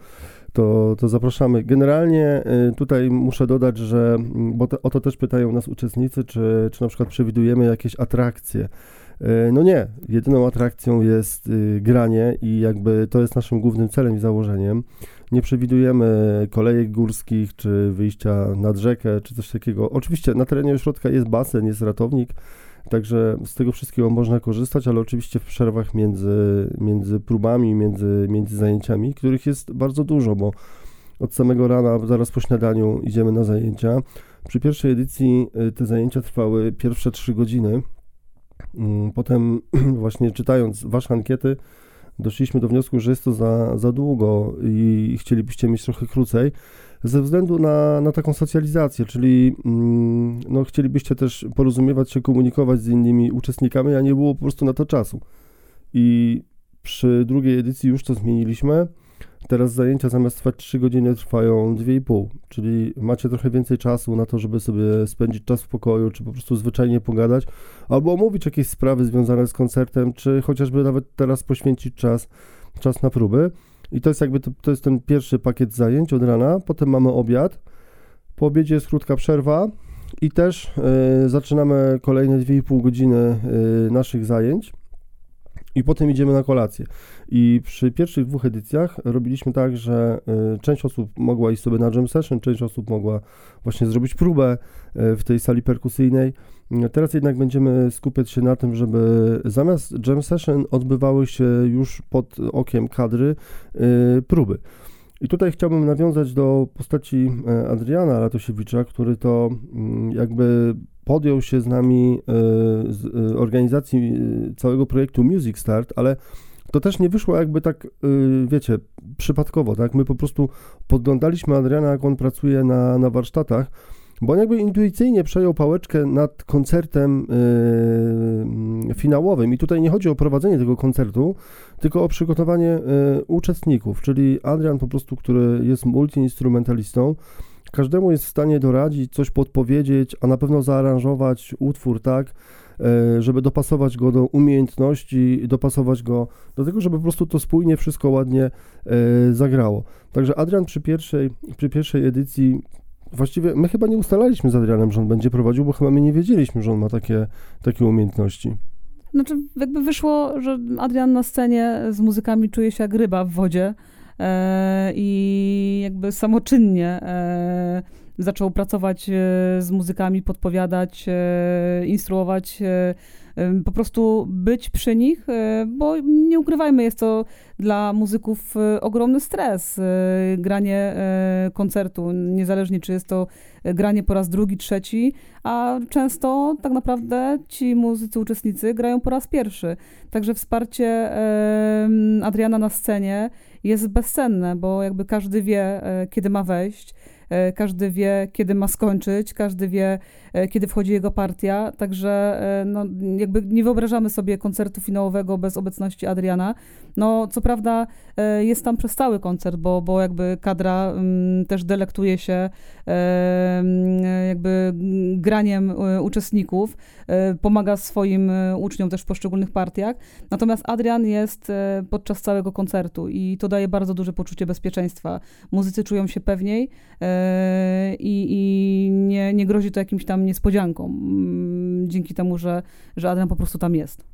to, to zapraszamy. Generalnie y, tutaj muszę dodać, że, bo te, o to też pytają nas uczestnicy, czy, czy na przykład przewidujemy jakieś atrakcje. Y, no nie, jedyną atrakcją jest y, granie i jakby to jest naszym głównym celem i założeniem. Nie przewidujemy kolejek górskich, czy wyjścia nad rzekę, czy coś takiego. Oczywiście na terenie ośrodka jest basen, jest ratownik, także z tego wszystkiego można korzystać, ale oczywiście w przerwach między, między próbami, między, między zajęciami, których jest bardzo dużo, bo od samego rana, zaraz po śniadaniu idziemy na zajęcia. Przy pierwszej edycji y, te zajęcia trwały pierwsze trzy godziny. Mm, potem właśnie czytając wasze ankiety, doszliśmy do wniosku, że jest to za, za długo i chcielibyście mieć trochę krócej, ze względu na, na taką socjalizację, czyli mm, no, chcielibyście też porozumiewać się, komunikować z innymi uczestnikami, a nie było po prostu na to czasu. I przy drugiej edycji już to zmieniliśmy. Teraz zajęcia zamiast trwać 3 godziny trwają 2,5, czyli macie trochę więcej czasu na to, żeby sobie spędzić czas w pokoju, czy po prostu zwyczajnie pogadać, albo omówić jakieś sprawy związane z koncertem, czy chociażby nawet teraz poświęcić czas, czas na próby. I to jest jakby to, to jest ten pierwszy pakiet zajęć od rana, potem mamy obiad, po obiedzie jest krótka przerwa i też y, zaczynamy kolejne 2,5 godziny y, naszych zajęć i potem idziemy na kolację. I przy pierwszych dwóch edycjach robiliśmy tak, że y, część osób mogła iść sobie na jam session, część osób mogła właśnie zrobić próbę y, w tej sali perkusyjnej. Teraz jednak będziemy skupiać się na tym, żeby zamiast jam session odbywały się już pod okiem kadry y, próby. I tutaj chciałbym nawiązać do postaci e, Adriana Latosiewicza, który to mm, jakby podjął się z nami e, z e, organizacji całego projektu Music Start, ale to też nie wyszło jakby tak, wiecie, przypadkowo, tak? My po prostu podglądaliśmy Adriana, jak on pracuje na, na warsztatach bo on jakby intuicyjnie przejął pałeczkę nad koncertem yy, finałowym. I tutaj nie chodzi o prowadzenie tego koncertu, tylko o przygotowanie yy, uczestników, czyli Adrian po prostu, który jest multiinstrumentalistą, każdemu jest w stanie doradzić, coś podpowiedzieć, a na pewno zaaranżować utwór tak, yy, żeby dopasować go do umiejętności, dopasować go do tego, żeby po prostu to spójnie wszystko ładnie yy, zagrało. Także Adrian przy pierwszej, przy pierwszej edycji Właściwie my chyba nie ustalaliśmy z Adrianem, że on będzie prowadził, bo chyba my nie wiedzieliśmy, że on ma takie, takie umiejętności. Znaczy, jakby wyszło, że Adrian na scenie z muzykami czuje się jak ryba w wodzie e, i jakby samoczynnie e, zaczął pracować z muzykami, podpowiadać, instruować po prostu być przy nich, e, bo nie ukrywajmy, jest to dla muzyków e, ogromny stres, e, granie koncertu, niezależnie czy jest to granie po raz drugi, trzeci, a często tak naprawdę ci muzycy, uczestnicy grają po raz pierwszy. Także wsparcie Adriana na scenie jest bezcenne, bo jakby każdy wie, kiedy ma wejść, E, każdy wie, kiedy ma skończyć, każdy wie, e, kiedy wchodzi jego partia, także e, no, jakby nie wyobrażamy sobie koncertu finałowego bez obecności Adriana. No, co prawda jest tam przez cały koncert, bo, bo jakby kadra m, też delektuje się e, jakby graniem uczestników, e, pomaga swoim uczniom też w poszczególnych partiach. Natomiast Adrian jest podczas całego koncertu i to daje bardzo duże poczucie bezpieczeństwa. Muzycy czują się pewniej, i, i nie, nie grozi to jakimś tam niespodziankom mm, dzięki temu, że, że Adrian po prostu tam jest.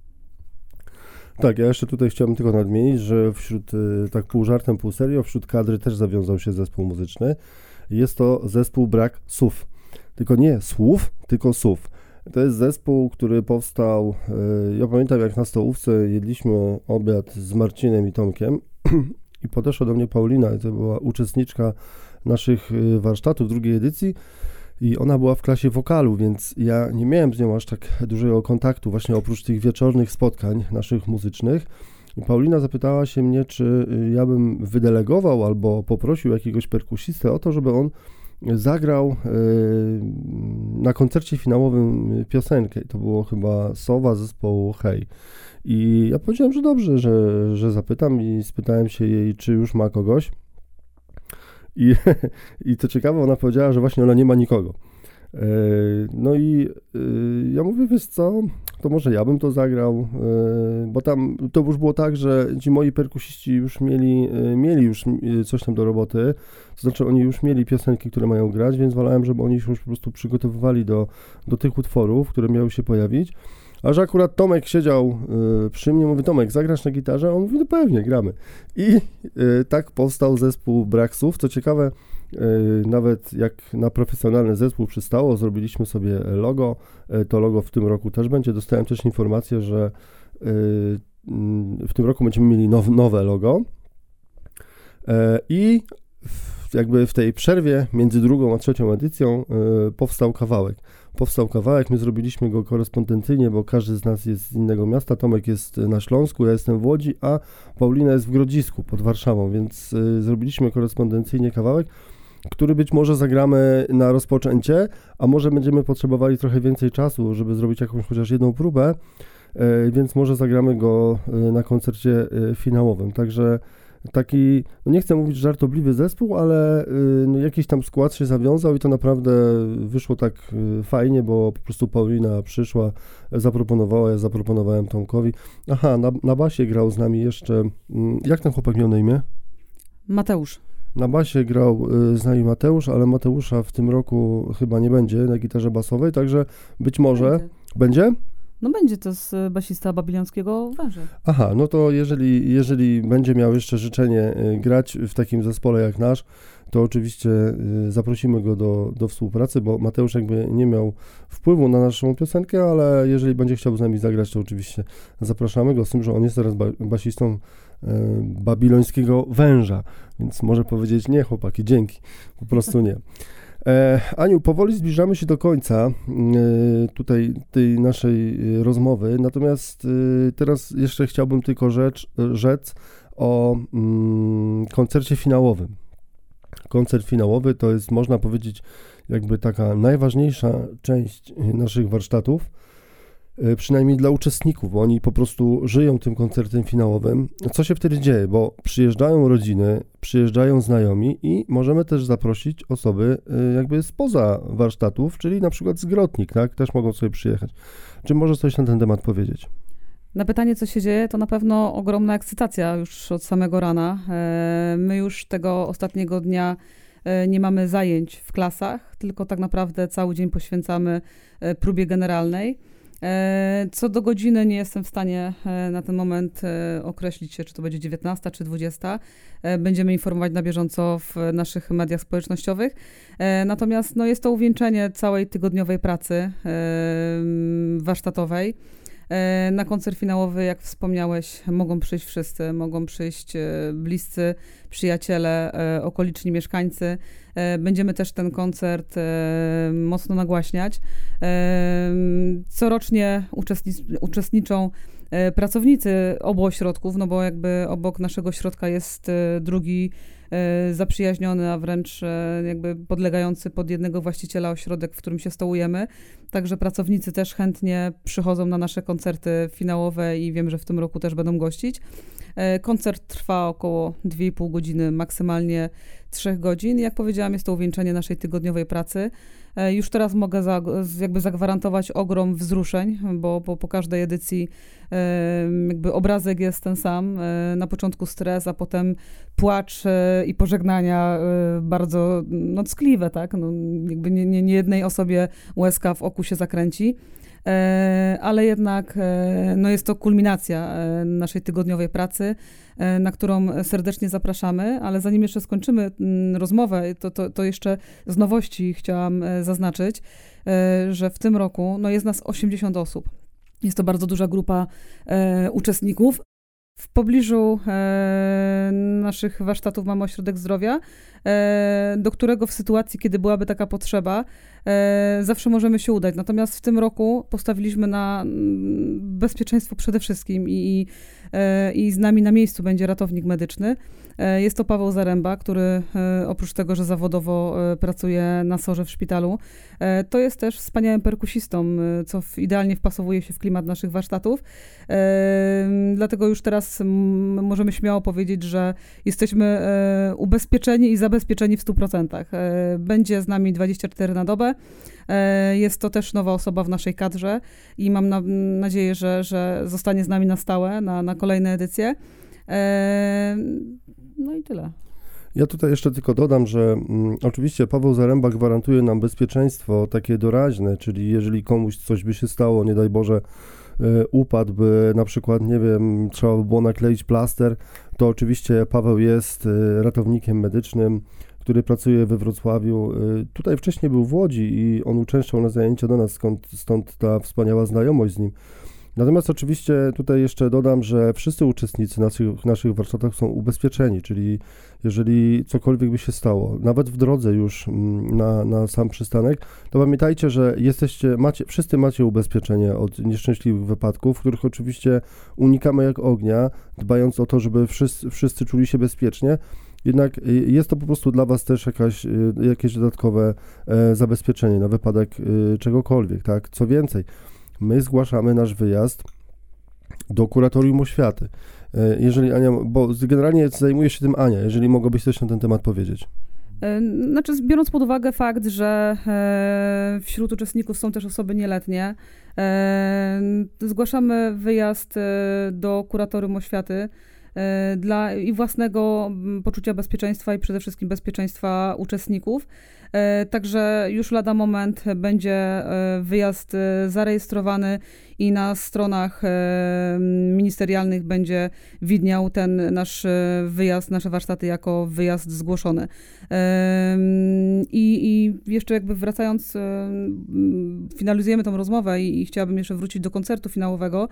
Tak, ja jeszcze tutaj chciałbym tylko nadmienić, że wśród, y, tak pół żartem, pół serio, wśród kadry też zawiązał się zespół muzyczny. Jest to zespół Brak Słów. Tylko nie słów, tylko słów. To jest zespół, który powstał, y, ja pamiętam jak na stołówce jedliśmy obiad z Marcinem i Tomkiem i podeszła do mnie Paulina, to była uczestniczka naszych y, warsztatów drugiej edycji i ona była w klasie wokalu, więc ja nie miałem z nią aż tak dużego kontaktu, właśnie oprócz tych wieczornych spotkań naszych muzycznych. I Paulina zapytała się mnie, czy y, ja bym wydelegował albo poprosił jakiegoś perkusistę o to, żeby on zagrał y, na koncercie finałowym piosenkę. To było chyba Sowa zespołu Hej. I ja powiedziałem, że dobrze, że, że zapytam i spytałem się jej, czy już ma kogoś. I, I to ciekawe, ona powiedziała, że właśnie ona nie ma nikogo. E, no i e, ja mówię, wiesz co, to może ja bym to zagrał, e, bo tam to już było tak, że ci moi perkusiści już mieli, mieli już coś tam do roboty, to znaczy oni już mieli piosenki, które mają grać, więc wolałem, żeby oni się już po prostu przygotowywali do, do tych utworów, które miały się pojawić. A że akurat Tomek siedział y, przy mnie, mówi Tomek, zagrasz na gitarze? On mówi, no pewnie, gramy. I y, tak powstał zespół Braksów. Co ciekawe, y, nawet jak na profesjonalny zespół przystało, zrobiliśmy sobie logo. To logo w tym roku też będzie. Dostałem też informację, że mm, w tym roku będziemy mieli now, nowe logo. I jakby w tej przerwie między drugą a trzecią edycją powstał kawałek powstał kawałek, my zrobiliśmy go korespondencyjnie, bo każdy z nas jest z innego miasta. Tomek jest na Śląsku, ja jestem w Łodzi, a Paulina jest w Grodzisku pod Warszawą, więc y, zrobiliśmy korespondencyjnie kawałek, który być może zagramy na rozpoczęcie, a może będziemy potrzebowali trochę więcej czasu, żeby zrobić jakąś chociaż jedną próbę, y, więc może zagramy go y, na koncercie finałowym. Także taki, no nie chcę mówić żartobliwy zespół, ale y, no jakiś tam skład się zawiązał i to naprawdę wyszło tak y, fajnie, bo po prostu Paulina przyszła, zaproponowała, ja zaproponowałem Tomkowi. Aha, na, na basie grał z nami jeszcze, mm, jak ten chłopak miał na imię? Mateusz. Na basie grał y, z nami Mateusz, ale Mateusza w tym roku chyba nie będzie na gitarze basowej, także być może... Będzie? będzie? No będzie to z e, basista babilońskiego węża. Aha, no to jeżeli, jeżeli będzie miał jeszcze życzenie e, grać w takim zespole jak nasz, to oczywiście e, zaprosimy go do, do współpracy, bo Mateusz jakby nie miał wpływu na naszą piosenkę, ale jeżeli będzie chciał z nami zagrać, to oczywiście zapraszamy go, z tym, że on jest teraz basistą babilońskiego węża, więc może powiedzieć nie chłopaki, dzięki, po prostu nie. E, Aniu, powoli zbliżamy się do końca e, tutaj tej naszej e, rozmowy, natomiast teraz jeszcze chciałbym tylko rzecz, rzec o mm, koncercie finałowym. Koncert finałowy to jest, można powiedzieć, jakby taka najważniejsza część naszych warsztatów przynajmniej dla uczestników, bo oni po prostu żyją tym koncertem finałowym. Co się wtedy dzieje? Bo przyjeżdżają rodziny, przyjeżdżają znajomi i możemy też zaprosić osoby e, jakby spoza warsztatów, czyli na przykład z Grotnik, tak? Też mogą sobie przyjechać. Czy możesz coś na ten temat powiedzieć? Na pytanie, co się dzieje, to na pewno ogromna ekscytacja już od samego rana. E, my już tego ostatniego dnia nie mamy zajęć w klasach, tylko tak naprawdę cały dzień poświęcamy próbie generalnej. E, co do godziny nie jestem w stanie e, na ten moment e, określić się, czy to będzie 19 czy 20. Będziemy informować na bieżąco w naszych mediach społecznościowych. Natomiast no, jest to uwieńczenie całej tygodniowej pracy warsztatowej. Na koncert finałowy, jak wspomniałeś, mogą przyjść wszyscy, mogą przyjść bliscy, przyjaciele, okoliczni mieszkańcy. E, będziemy też ten koncert e, mocno nagłaśniać. E, corocznie uczestniczą pracownicy obu ośrodków, no bo jakby obok naszego ośrodka jest drugi zaprzyjaźniony, a wręcz jakby podlegający pod jednego właściciela ośrodek, w którym się stołujemy. Także pracownicy też chętnie przychodzą na nasze koncerty finałowe i wiem, że w tym roku też będą gościć. Koncert trwa około 2,5 godziny, maksymalnie trzech godzin. Jak powiedziałam, jest to uwieńczenie naszej tygodniowej pracy. E, już teraz mogę za, jakby zagwarantować ogrom wzruszeń, bo, bo po każdej edycji e, jakby obrazek jest ten sam. E, na początku stres, a potem płacz i pożegnania bardzo no, tak? No, jakby nie, nie, nie jednej osobie łezka w oku się zakręci. Ale jednak no jest to kulminacja naszej tygodniowej pracy, na którą serdecznie zapraszamy, ale zanim jeszcze skończymy mm, rozmowę, to, to, to jeszcze z nowości chciałam zaznaczyć, że w tym roku no jest nas 80 osób. Jest to bardzo duża grupa uczestników. W pobliżu e, naszych warsztatów mamy ośrodek zdrowia, e, do którego w sytuacji, kiedy byłaby taka potrzeba, e, zawsze możemy się udać. Natomiast w tym roku postawiliśmy na mm, bezpieczeństwo przede wszystkim i, i, e, i z nami na miejscu będzie ratownik medyczny. E, jest to Paweł Zaręba, który e, oprócz tego, że zawodowo pracuje na sorze w szpitalu, to jest też wspaniałym perkusistą, co idealnie wpasowuje się w klimat naszych warsztatów. Dlatego już teraz możemy śmiało powiedzieć, że jesteśmy ubezpieczeni i zabezpieczeni w 100%. Będzie z nami 24 na dobę. E, jest to też nowa osoba w naszej kadrze i mam na, nadzieję, że, że zostanie z nami na stałe, na, na kolejne edycje. E, no i tyle. Ja tutaj jeszcze tylko dodam, że mm, oczywiście Paweł Zaręba gwarantuje nam bezpieczeństwo takie doraźne, czyli jeżeli komuś coś by się stało, nie daj Boże, y, upadłby, na przykład, nie wiem, trzeba by było nakleić plaster, to oczywiście Paweł jest y, ratownikiem medycznym, który pracuje we Wrocławiu. Y, tutaj wcześniej był w Łodzi i on uczęszczał na zajęcia do nas, skąd, stąd ta wspaniała znajomość z nim. Natomiast oczywiście tutaj jeszcze dodam, że wszyscy uczestnicy naszych, naszych warsztatach są ubezpieczeni, czyli jeżeli cokolwiek by się stało, nawet w drodze już mm, na, na sam przystanek, to pamiętajcie, że jesteście, macie, wszyscy macie ubezpieczenie od nieszczęśliwych wypadków, których oczywiście unikamy jak ognia, dbając o to, żeby wszyscy, wszyscy czuli się bezpiecznie. Jednak y, jest to po prostu dla Was też jakaś, y, jakieś dodatkowe e, zabezpieczenie na wypadek y, czegokolwiek, tak? Co więcej, my zgłaszamy nasz wyjazd do kuratorium oświaty. E, jeżeli Ania, bo generalnie zajmuje się tym Ania, jeżeli mogłabyś coś na ten temat powiedzieć. E, znaczy, biorąc pod uwagę fakt, że wśród uczestników są też osoby nieletnie, zgłaszamy wyjazd do kuratorium oświaty dla i własnego mm, poczucia bezpieczeństwa i przede wszystkim bezpieczeństwa uczestników. E, także już lada moment będzie e, wyjazd zarejestrowany i na stronach ministerialnych będzie widniał ten nasz wyjazd, nasze warsztaty jako wyjazd zgłoszony. I, i jeszcze jakby wracając, finalizujemy tą rozmowę i, i chciałabym jeszcze wrócić do koncertu finałowego.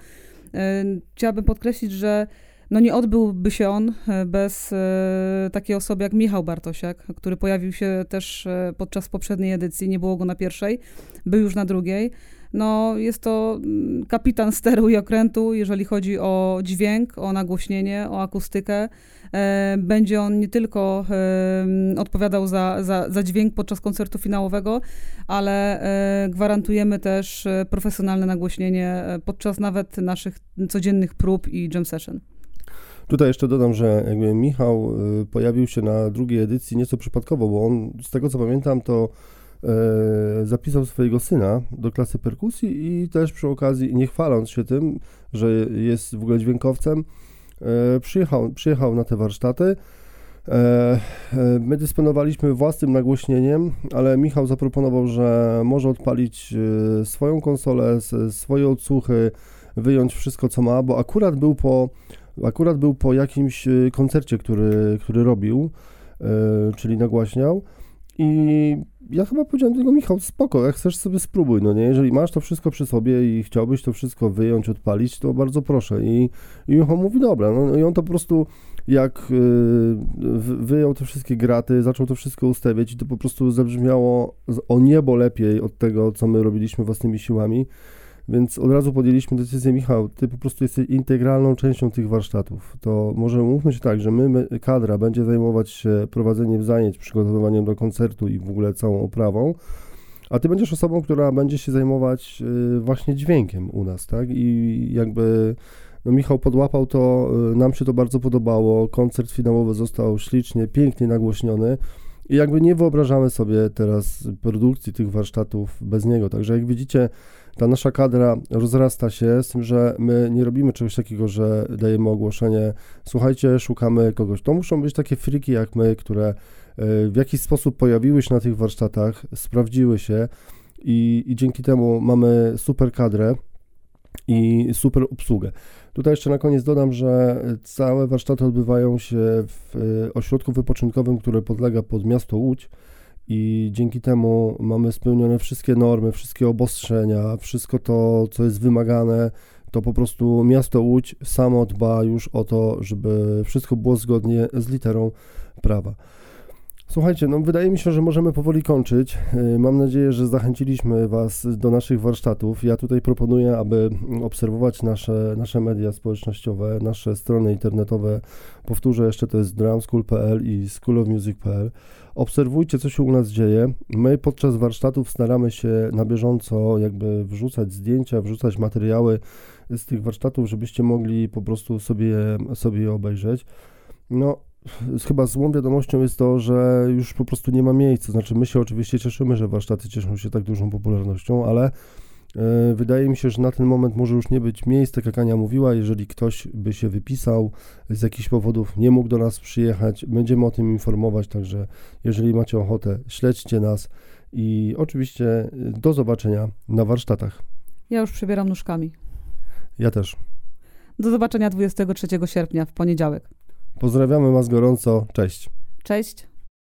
Chciałabym podkreślić, że no nie odbyłby się on e, bez e, takiej osoby jak Michał Bartosiak, który pojawił się też e, podczas poprzedniej edycji, nie było go na pierwszej, był już na drugiej. No, jest to mm, kapitan steru i okrętu, jeżeli chodzi o dźwięk, o nagłośnienie, o akustykę. Będzie on nie tylko odpowiadał za, za, za dźwięk podczas koncertu finałowego, ale gwarantujemy też profesjonalne nagłośnienie podczas nawet naszych codziennych prób i jam session. Tutaj jeszcze dodam, że jakby Michał y, pojawił się na drugiej edycji nieco przypadkowo, bo on, z tego co pamiętam, to e, zapisał swojego syna do klasy perkusji i też przy okazji, nie chwaląc się tym, że jest w ogóle dźwiękowcem, e, przyjechał, przyjechał na te warsztaty. E, e, My dysponowaliśmy własnym nagłośnieniem, ale Michał zaproponował, że może odpalić swoją konsolę, swoje odsłuchy, wyjąć wszystko, co ma, bo akurat był po, akurat był po jakimś e, koncercie, który, który robił, e, czyli nagłaśniał. I ja chyba powiedziałem do niego, Michał, spoko, jak chcesz sobie spróbuj, no nie, jeżeli masz to wszystko przy sobie i chciałbyś to wszystko wyjąć, odpalić, to bardzo proszę. I, i Michał mówi, dobra, no i on to po prostu jak y, wy- wyjął te wszystkie graty, zaczął to wszystko ustawiać i to po prostu zabrzmiało o niebo lepiej od tego, co my robiliśmy własnymi siłami. Więc od razu podjęliśmy decyzję, Michał, ty po prostu jesteś integralną częścią tych warsztatów. To może mówmy się tak, że my, my, kadra będzie zajmować się prowadzeniem zajęć, przygotowywaniem do koncertu i w ogóle całą oprawą, a ty będziesz osobą, która będzie się zajmować y, właśnie dźwiękiem u nas, tak? I jakby no Michał podłapał to, y, nam się to bardzo podobało, koncert finałowy został ślicznie, pięknie nagłośniony i jakby nie wyobrażamy sobie teraz produkcji tych warsztatów bez niego, także jak widzicie, ta nasza kadra rozrasta się, z tym, że my nie robimy czegoś takiego, że dajemy ogłoszenie, słuchajcie, szukamy kogoś. To muszą być takie friki jak my, które y, w jakiś sposób pojawiły się na tych warsztatach, sprawdziły się i, i dzięki temu mamy super kadrę i super obsługę. Tutaj jeszcze na koniec dodam, że całe warsztaty odbywają się w y, ośrodku wypoczynkowym, który podlega pod miasto Łódź i dzięki temu mamy spełnione wszystkie normy, wszystkie obostrzenia, wszystko to, co jest wymagane, to po prostu miasto Łódź samo dba już o to, żeby wszystko było zgodnie z literą prawa. Słuchajcie, no wydaje mi się, że możemy powoli kończyć. Y, Mam nadzieję, że zachęciliśmy Was do naszych warsztatów. Ja tutaj proponuję, aby obserwować nasze, nasze media społecznościowe, nasze strony internetowe. Powtórzę jeszcze, to jest drumschool.pl i schoolofmusic.pl. Obserwujcie, co się u nas dzieje. My podczas warsztatów staramy się na bieżąco jakby wrzucać zdjęcia, wrzucać materiały z tych warsztatów, żebyście mogli po prostu sobie, sobie obejrzeć. No, chyba złą wiadomością jest to, że już po prostu nie ma miejsca. Znaczy, my się oczywiście cieszymy, że warsztaty cieszą się tak dużą popularnością, ale e, wydaje mi się, że na ten moment może już nie być miejsc, tak jak Ania mówiła, jeżeli ktoś by się wypisał z jakichś powodów, nie mógł do nas przyjechać, będziemy o tym informować, także jeżeli macie ochotę, śledźcie nas i oczywiście e, do zobaczenia na warsztatach. Ja już przebieram nóżkami. Ja też. Do zobaczenia 23 sierpnia w poniedziałek. Pozdrawiamy Was gorąco, cześć. Cześć.